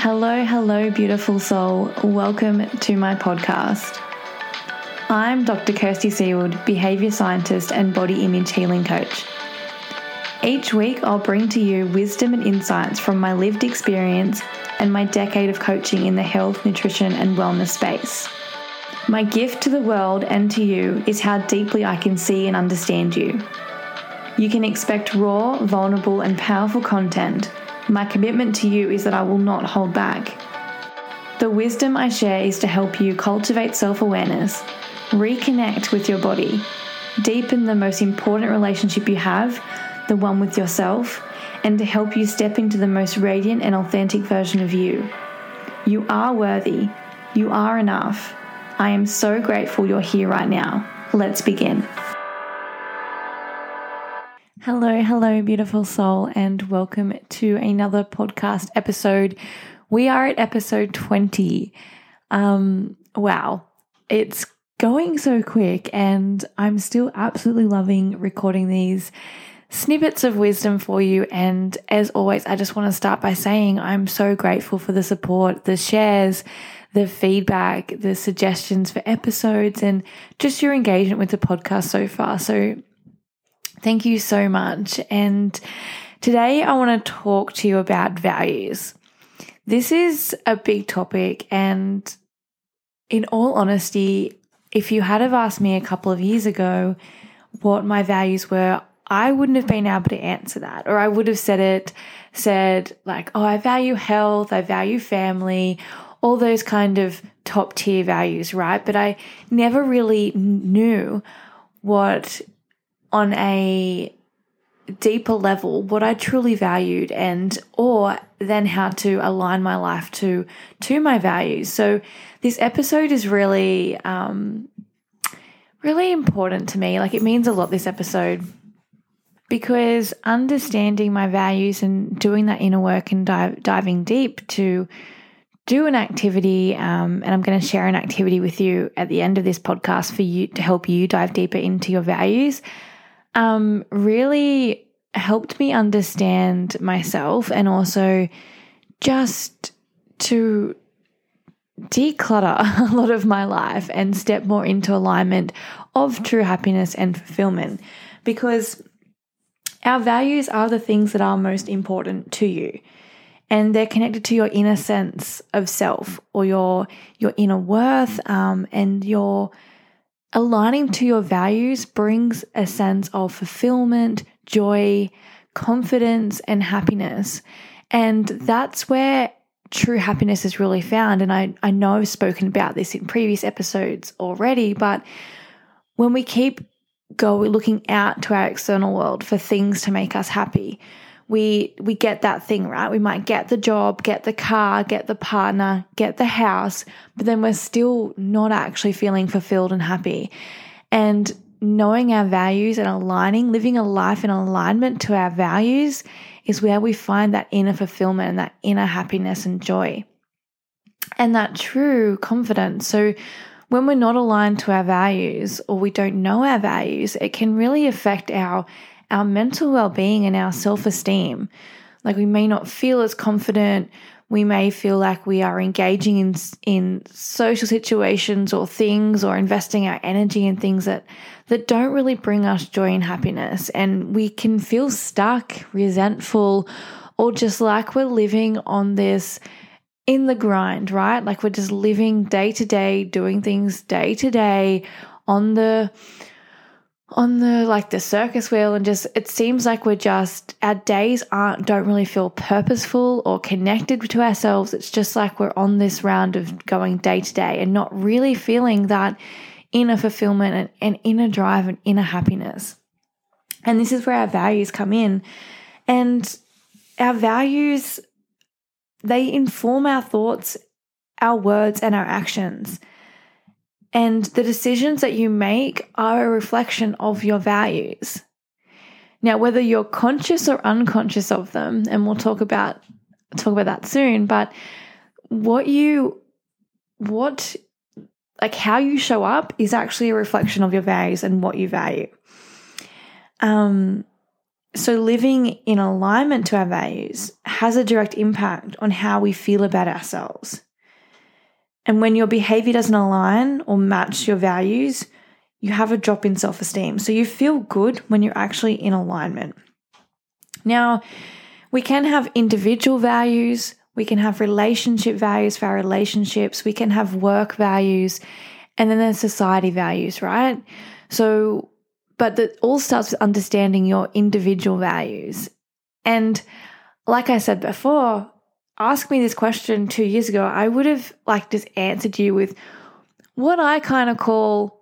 Hello, hello, beautiful soul. Welcome to my podcast. I'm Dr. Kirsty Seaward, behavior scientist and body image healing coach. Each week, I'll bring to you wisdom and insights from my lived experience and my decade of coaching in the health, nutrition, and wellness space. My gift to the world and to you is how deeply I can see and understand you. You can expect raw, vulnerable, and powerful content. My commitment to you is that I will not hold back. The wisdom I share is to help you cultivate self awareness, reconnect with your body, deepen the most important relationship you have, the one with yourself, and to help you step into the most radiant and authentic version of you. You are worthy. You are enough. I am so grateful you're here right now. Let's begin. Hello, hello, beautiful soul, and welcome to another podcast episode. We are at episode 20. Um, wow, it's going so quick, and I'm still absolutely loving recording these snippets of wisdom for you. And as always, I just want to start by saying I'm so grateful for the support, the shares, the feedback, the suggestions for episodes, and just your engagement with the podcast so far. So, thank you so much. And today, I want to talk to you about values. This is a big topic, and in all honesty, if you had have asked me a couple of years ago what my values were, I wouldn't have been able to answer that. Or I would have said it, said like, oh, I value health, I value family, all those kind of top tier values, right? But I never really knew what on a deeper level what I truly valued and or then how to align my life to to my values. So this episode is really um really important to me. Like it means a lot this episode because understanding my values and doing that inner work and dive, diving deep to do an activity, um, and I'm going to share an activity with you at the end of this podcast for you to help you dive deeper into your values, um, really helped me understand myself and also just to declutter a lot of my life and step more into alignment of true happiness and fulfillment because our values are the things that are most important to you. And they're connected to your inner sense of self or your your inner worth, um, and your aligning to your values brings a sense of fulfillment, joy, confidence, and happiness. And that's where true happiness is really found. And I, I know I've spoken about this in previous episodes already, but when we keep go looking out to our external world for things to make us happy. We we get that thing, right? We might get the job, get the car, get the partner, get the house, but then we're still not actually feeling fulfilled and happy. And knowing our values and aligning, living a life in alignment to our values is where we find that inner fulfillment and that inner happiness and joy. And that true confidence. So when we're not aligned to our values or we don't know our values, it can really affect our our mental well-being and our self-esteem. Like we may not feel as confident, we may feel like we are engaging in in social situations or things or investing our energy in things that that don't really bring us joy and happiness and we can feel stuck, resentful or just like we're living on this in the grind, right? Like we're just living day to day, doing things day to day on the on the like the circus wheel and just it seems like we're just our days aren't don't really feel purposeful or connected to ourselves. It's just like we're on this round of going day to day and not really feeling that inner fulfillment and, and inner drive and inner happiness. And this is where our values come in. And our values they inform our thoughts, our words, and our actions. And the decisions that you make are a reflection of your values. Now, whether you're conscious or unconscious of them, and we'll talk about talk about that soon, but what you what like how you show up is actually a reflection of your values and what you value. Um so, living in alignment to our values has a direct impact on how we feel about ourselves. And when your behavior doesn't align or match your values, you have a drop in self esteem. So, you feel good when you're actually in alignment. Now, we can have individual values, we can have relationship values for our relationships, we can have work values, and then there's society values, right? So, but that all starts with understanding your individual values. And like I said before, ask me this question two years ago, I would have like just answered you with what I kind of call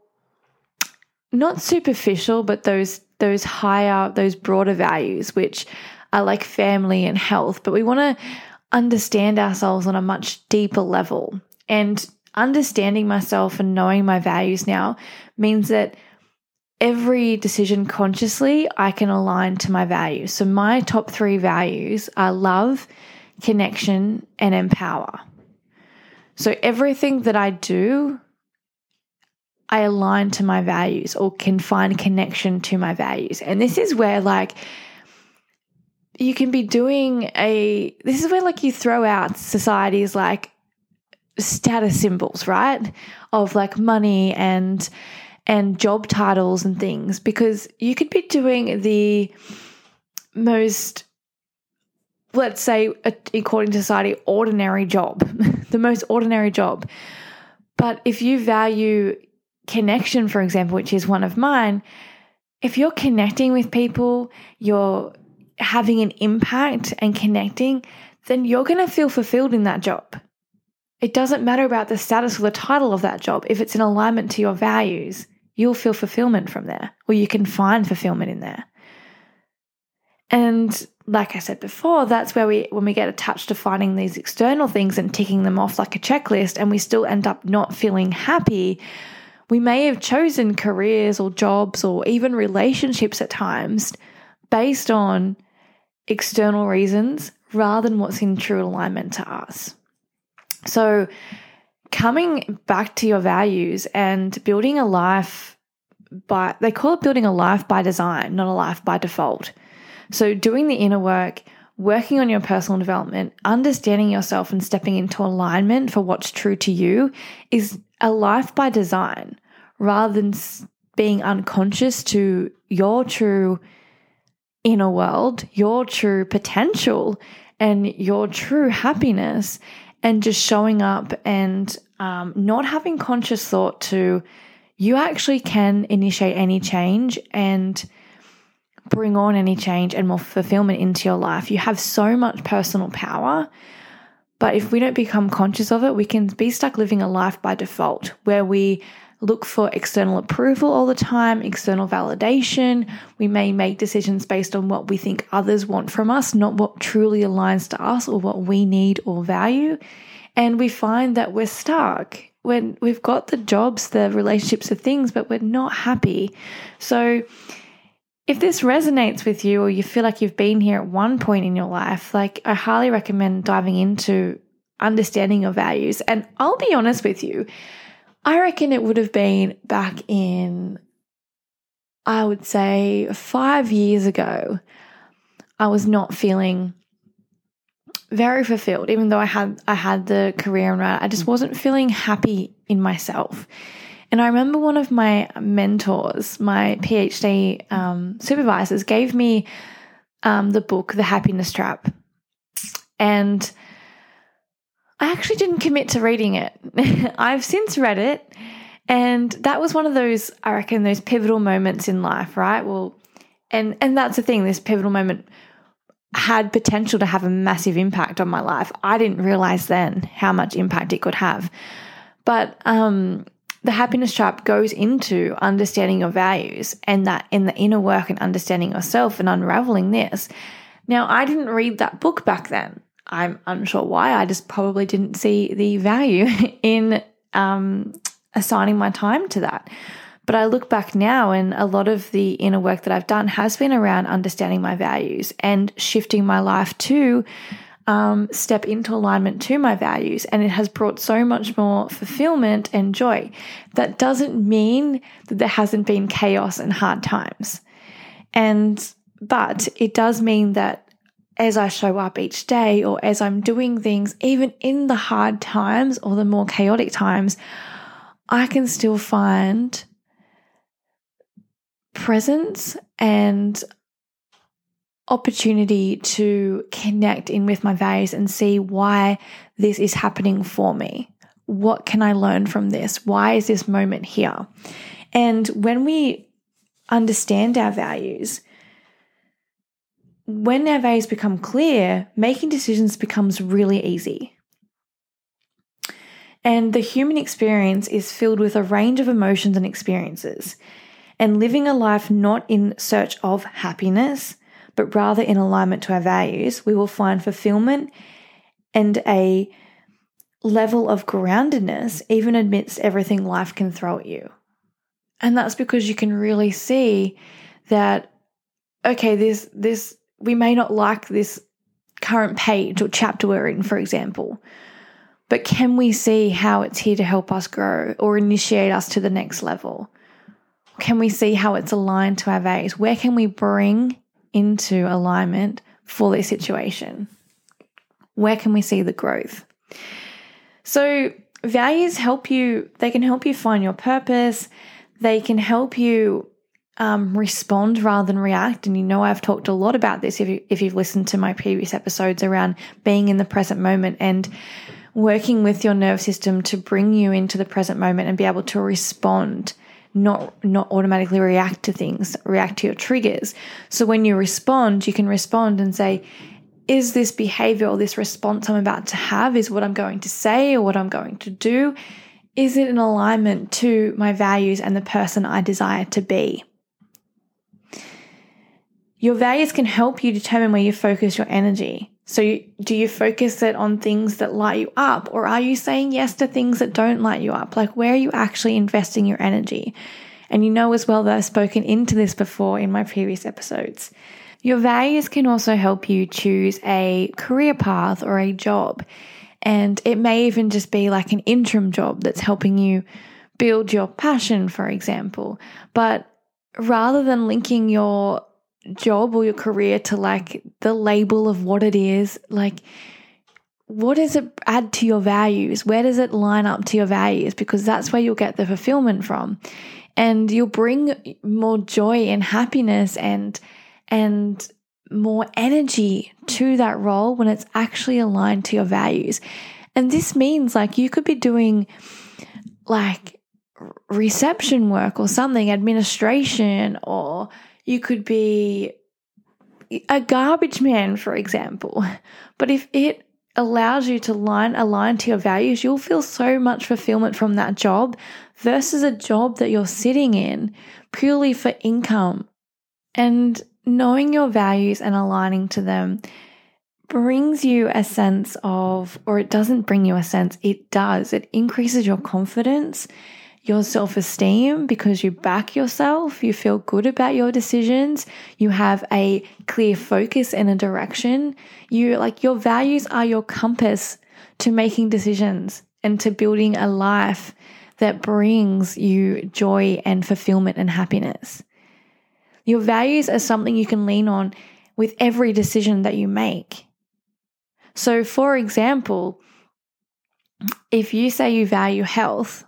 not superficial, but those those higher, those broader values, which are like family and health. But we want to understand ourselves on a much deeper level. And understanding myself and knowing my values now means that every decision consciously, I can align to my values. So, my top three values are love, connection, and empower. So, everything that I do, I align to my values or can find connection to my values. And this is where, like, you can be doing a, this is where, like, you throw out society's like status symbols, right? Of like money and, and job titles and things because you could be doing the most let's say according to society ordinary job the most ordinary job. But if you value connection for example which is one of mine if you're connecting with people you're having an impact and connecting then you're going to feel fulfilled in that job. It doesn't matter about the status or the title of that job. If it's in alignment to your values you'll feel fulfillment from there, or you can find fulfillment in there. And like I said before, that's where we, when we get attached to finding these external things and ticking them off like a checklist, and we still end up not feeling happy, we may have chosen careers or jobs or even relationships at times based on external reasons rather than what's in true alignment to us. So, coming back to your values and building a life by, they call it building a life by design, not a life by default. So, doing the inner work, working on your personal development, understanding yourself and stepping into alignment for what's true to you is a life by design rather than being unconscious to your true inner world, your true potential, and your true happiness and just showing up and um, not having conscious thought to you actually can initiate any change and bring on any change and more fulfillment into your life. You have so much personal power. But if we don't become conscious of it, we can be stuck living a life by default where we look for external approval all the time, external validation. We may make decisions based on what we think others want from us, not what truly aligns to us or what we need or value. And we find that we're stuck when we've got the jobs, the relationships, the things, but we're not happy. So, if this resonates with you or you feel like you've been here at one point in your life, like I highly recommend diving into understanding your values. And I'll be honest with you, I reckon it would have been back in, I would say, five years ago. I was not feeling very fulfilled, even though I had I had the career and I just wasn't feeling happy in myself. And I remember one of my mentors, my PhD um, supervisors, gave me um, the book The Happiness Trap, and I actually didn't commit to reading it. I've since read it, and that was one of those I reckon those pivotal moments in life, right? Well, and and that's the thing. This pivotal moment had potential to have a massive impact on my life. I didn't realize then how much impact it could have. But um, the happiness trap goes into understanding your values and that in the inner work and understanding yourself and unraveling this. Now, I didn't read that book back then. I'm unsure why. I just probably didn't see the value in um, assigning my time to that. But I look back now, and a lot of the inner work that I've done has been around understanding my values and shifting my life to um, step into alignment to my values. And it has brought so much more fulfillment and joy. That doesn't mean that there hasn't been chaos and hard times. And but it does mean that as I show up each day or as I'm doing things, even in the hard times or the more chaotic times, I can still find presence and opportunity to connect in with my values and see why this is happening for me. What can I learn from this? Why is this moment here? And when we understand our values, when our values become clear, making decisions becomes really easy. And the human experience is filled with a range of emotions and experiences. And living a life not in search of happiness, but rather in alignment to our values, we will find fulfillment and a level of groundedness even amidst everything life can throw at you. And that's because you can really see that okay, this this we may not like this current page or chapter we're in, for example, but can we see how it's here to help us grow or initiate us to the next level? Can we see how it's aligned to our values? Where can we bring into alignment for this situation? Where can we see the growth? So, values help you, they can help you find your purpose, they can help you um, respond rather than react. And you know, I've talked a lot about this if, you, if you've listened to my previous episodes around being in the present moment and working with your nerve system to bring you into the present moment and be able to respond not not automatically react to things react to your triggers. So when you respond you can respond and say is this behavior or this response i'm about to have is what i'm going to say or what i'm going to do? Is it in alignment to my values and the person i desire to be? Your values can help you determine where you focus your energy. So, do you focus it on things that light you up, or are you saying yes to things that don't light you up? Like, where are you actually investing your energy? And you know as well that I've spoken into this before in my previous episodes. Your values can also help you choose a career path or a job. And it may even just be like an interim job that's helping you build your passion, for example. But rather than linking your job or your career to like the label of what it is, like what does it add to your values? Where does it line up to your values? Because that's where you'll get the fulfillment from. And you'll bring more joy and happiness and and more energy to that role when it's actually aligned to your values. And this means like you could be doing like reception work or something, administration or you could be a garbage man, for example. But if it allows you to line align to your values, you'll feel so much fulfillment from that job versus a job that you're sitting in purely for income. And knowing your values and aligning to them brings you a sense of, or it doesn't bring you a sense, it does. It increases your confidence your self esteem because you back yourself, you feel good about your decisions, you have a clear focus and a direction. You like your values are your compass to making decisions and to building a life that brings you joy and fulfillment and happiness. Your values are something you can lean on with every decision that you make. So, for example, if you say you value health,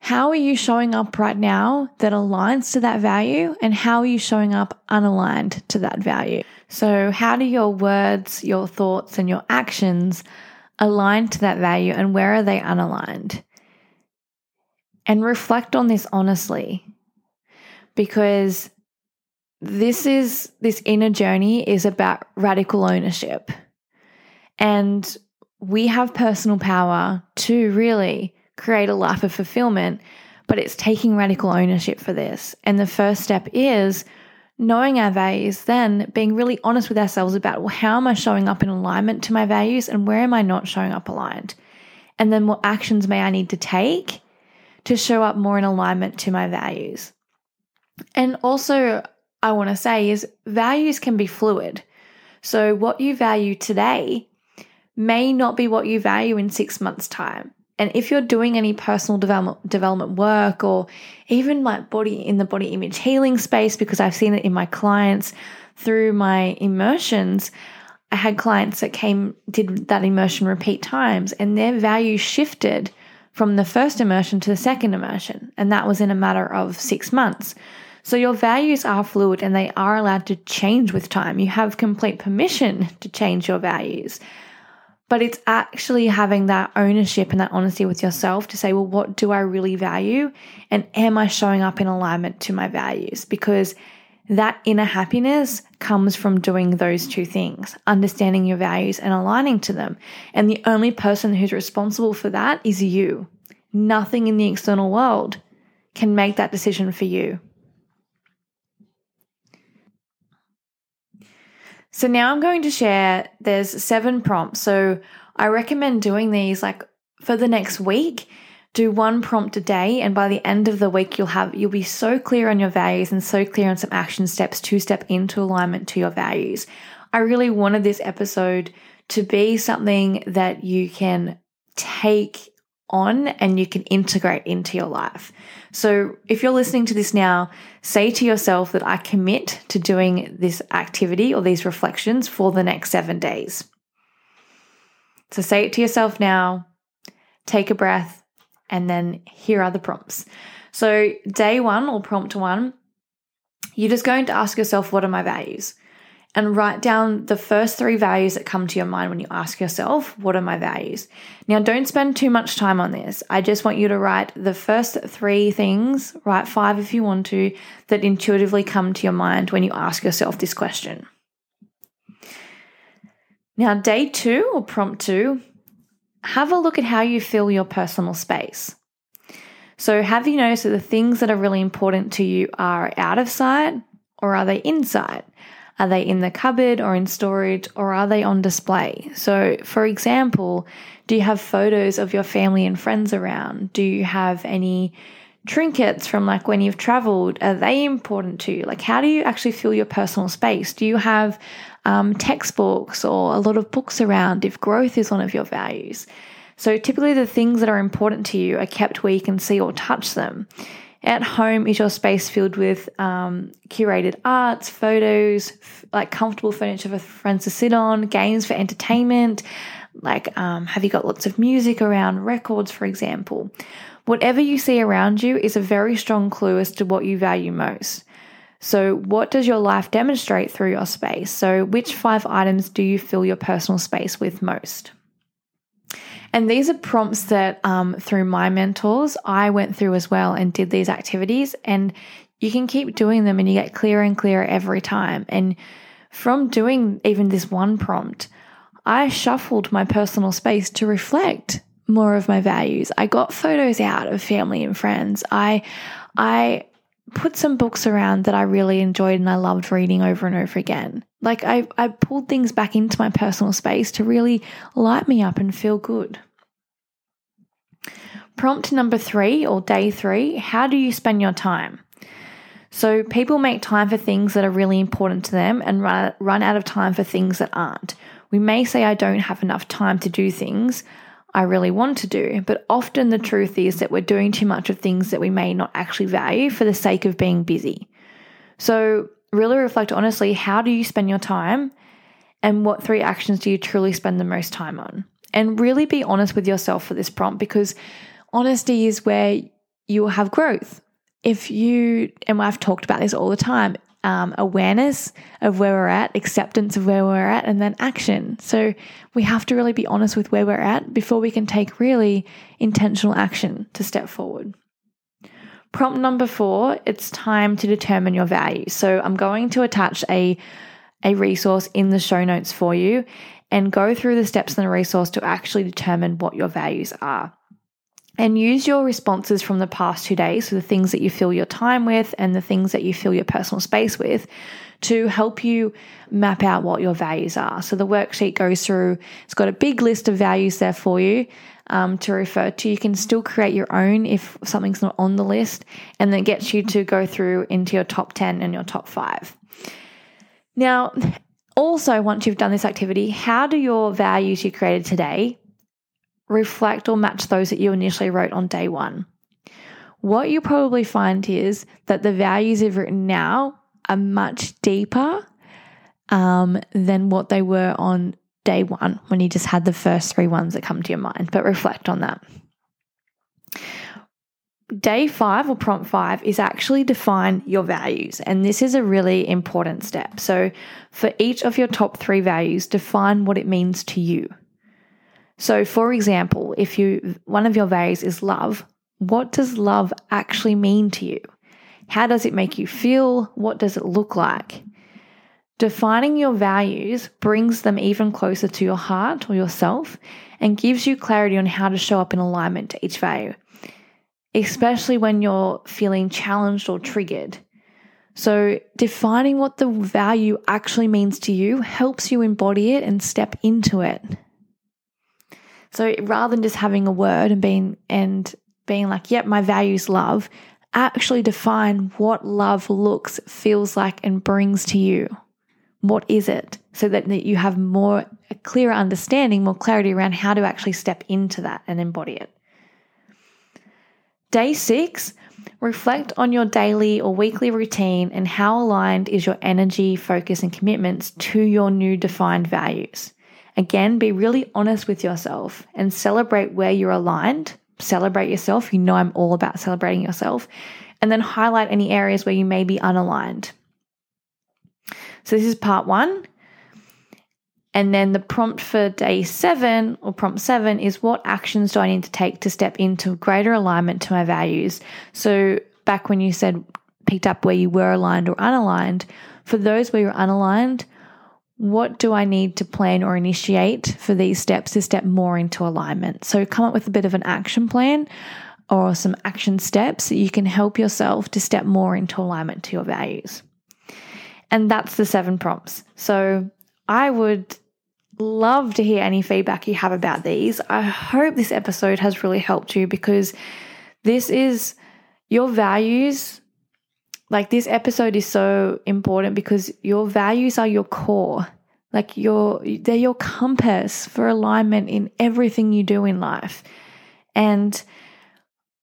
how are you showing up right now that aligns to that value? And how are you showing up unaligned to that value? So, how do your words, your thoughts, and your actions align to that value? And where are they unaligned? And reflect on this honestly because this is this inner journey is about radical ownership. And we have personal power to really create a life of fulfillment, but it's taking radical ownership for this. And the first step is knowing our values, then being really honest with ourselves about well, how am I showing up in alignment to my values and where am I not showing up aligned? And then what actions may I need to take to show up more in alignment to my values? And also, I want to say is values can be fluid. So, what you value today may not be what you value in six months' time. And if you're doing any personal development development work or even like body in the body image healing space, because I've seen it in my clients through my immersions, I had clients that came, did that immersion repeat times, and their values shifted from the first immersion to the second immersion. And that was in a matter of six months. So your values are fluid and they are allowed to change with time. You have complete permission to change your values. But it's actually having that ownership and that honesty with yourself to say, well, what do I really value? And am I showing up in alignment to my values? Because that inner happiness comes from doing those two things, understanding your values and aligning to them. And the only person who's responsible for that is you. Nothing in the external world can make that decision for you. So now I'm going to share there's seven prompts. So I recommend doing these like for the next week do one prompt a day and by the end of the week you'll have you'll be so clear on your values and so clear on some action steps to step into alignment to your values i really wanted this episode to be something that you can take on and you can integrate into your life so if you're listening to this now say to yourself that i commit to doing this activity or these reflections for the next seven days so say it to yourself now take a breath and then here are the prompts. So, day one or prompt one, you're just going to ask yourself, What are my values? And write down the first three values that come to your mind when you ask yourself, What are my values? Now, don't spend too much time on this. I just want you to write the first three things, write five if you want to, that intuitively come to your mind when you ask yourself this question. Now, day two or prompt two, have a look at how you fill your personal space. So, have you noticed that the things that are really important to you are out of sight or are they inside? Are they in the cupboard or in storage or are they on display? So, for example, do you have photos of your family and friends around? Do you have any trinkets from like when you've traveled? Are they important to you? Like, how do you actually fill your personal space? Do you have um, textbooks or a lot of books around if growth is one of your values. So typically, the things that are important to you are kept where you can see or touch them. At home, is your space filled with um, curated arts, photos, f- like comfortable furniture for friends to sit on, games for entertainment? Like, um, have you got lots of music around, records, for example? Whatever you see around you is a very strong clue as to what you value most. So, what does your life demonstrate through your space? So, which five items do you fill your personal space with most? And these are prompts that, um, through my mentors, I went through as well and did these activities. And you can keep doing them and you get clearer and clearer every time. And from doing even this one prompt, I shuffled my personal space to reflect more of my values. I got photos out of family and friends. I I put some books around that I really enjoyed and I loved reading over and over again. Like I, I pulled things back into my personal space to really light me up and feel good. Prompt number three or day three how do you spend your time? So, people make time for things that are really important to them and run, run out of time for things that aren't. We may say, I don't have enough time to do things, I really want to do. But often the truth is that we're doing too much of things that we may not actually value for the sake of being busy. So, really reflect honestly how do you spend your time and what three actions do you truly spend the most time on? And really be honest with yourself for this prompt because honesty is where you will have growth. If you, and I've talked about this all the time, um, awareness of where we're at, acceptance of where we're at, and then action. So we have to really be honest with where we're at before we can take really intentional action to step forward. Prompt number four, it's time to determine your values. So I'm going to attach a, a resource in the show notes for you and go through the steps in the resource to actually determine what your values are and use your responses from the past two days, so the things that you fill your time with and the things that you fill your personal space with, to help you map out what your values are. So the worksheet goes through, it's got a big list of values there for you um, to refer to. You can still create your own if something's not on the list, and then gets you to go through into your top 10 and your top five. Now, also, once you've done this activity, how do your values you created today reflect or match those that you initially wrote on day one. What you probably find is that the values you've written now are much deeper um, than what they were on day one when you just had the first three ones that come to your mind. But reflect on that. Day five or prompt five is actually define your values. And this is a really important step. So, for each of your top three values, define what it means to you. So, for example, if you one of your values is love, what does love actually mean to you? How does it make you feel? What does it look like? Defining your values brings them even closer to your heart or yourself and gives you clarity on how to show up in alignment to each value especially when you're feeling challenged or triggered. So, defining what the value actually means to you helps you embody it and step into it. So, rather than just having a word and being and being like, "Yep, my values love," actually define what love looks, feels like, and brings to you. What is it? So that you have more a clearer understanding, more clarity around how to actually step into that and embody it. Day six, reflect on your daily or weekly routine and how aligned is your energy, focus, and commitments to your new defined values. Again, be really honest with yourself and celebrate where you're aligned. Celebrate yourself. You know, I'm all about celebrating yourself. And then highlight any areas where you may be unaligned. So, this is part one. And then the prompt for day seven or prompt seven is what actions do I need to take to step into greater alignment to my values? So, back when you said picked up where you were aligned or unaligned, for those where you're unaligned, what do I need to plan or initiate for these steps to step more into alignment? So, come up with a bit of an action plan or some action steps that you can help yourself to step more into alignment to your values. And that's the seven prompts. So, I would love to hear any feedback you have about these. I hope this episode has really helped you because this is your values. Like this episode is so important because your values are your core. Like your they're your compass for alignment in everything you do in life. And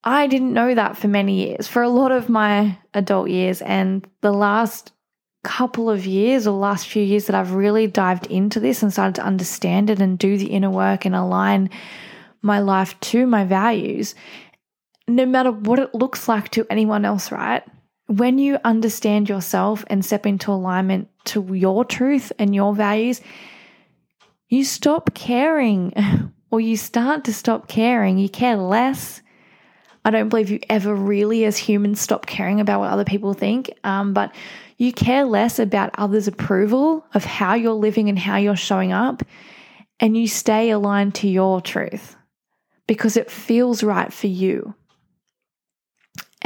I didn't know that for many years, for a lot of my adult years and the last couple of years or last few years that I've really dived into this and started to understand it and do the inner work and align my life to my values, no matter what it looks like to anyone else, right? When you understand yourself and step into alignment to your truth and your values, you stop caring or you start to stop caring. You care less. I don't believe you ever really, as humans, stop caring about what other people think. Um, but you care less about others' approval of how you're living and how you're showing up, and you stay aligned to your truth because it feels right for you.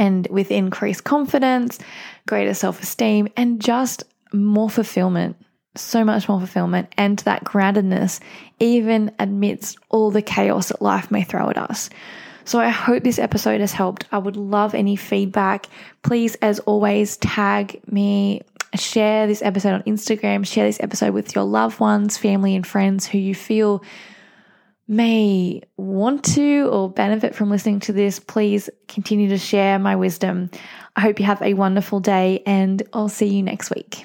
And with increased confidence, greater self esteem, and just more fulfillment, so much more fulfillment, and that groundedness, even amidst all the chaos that life may throw at us. So I hope this episode has helped. I would love any feedback. Please, as always, tag me, share this episode on Instagram, share this episode with your loved ones, family, and friends who you feel may want to or benefit from listening to this. Please continue to share my wisdom. I hope you have a wonderful day and I'll see you next week.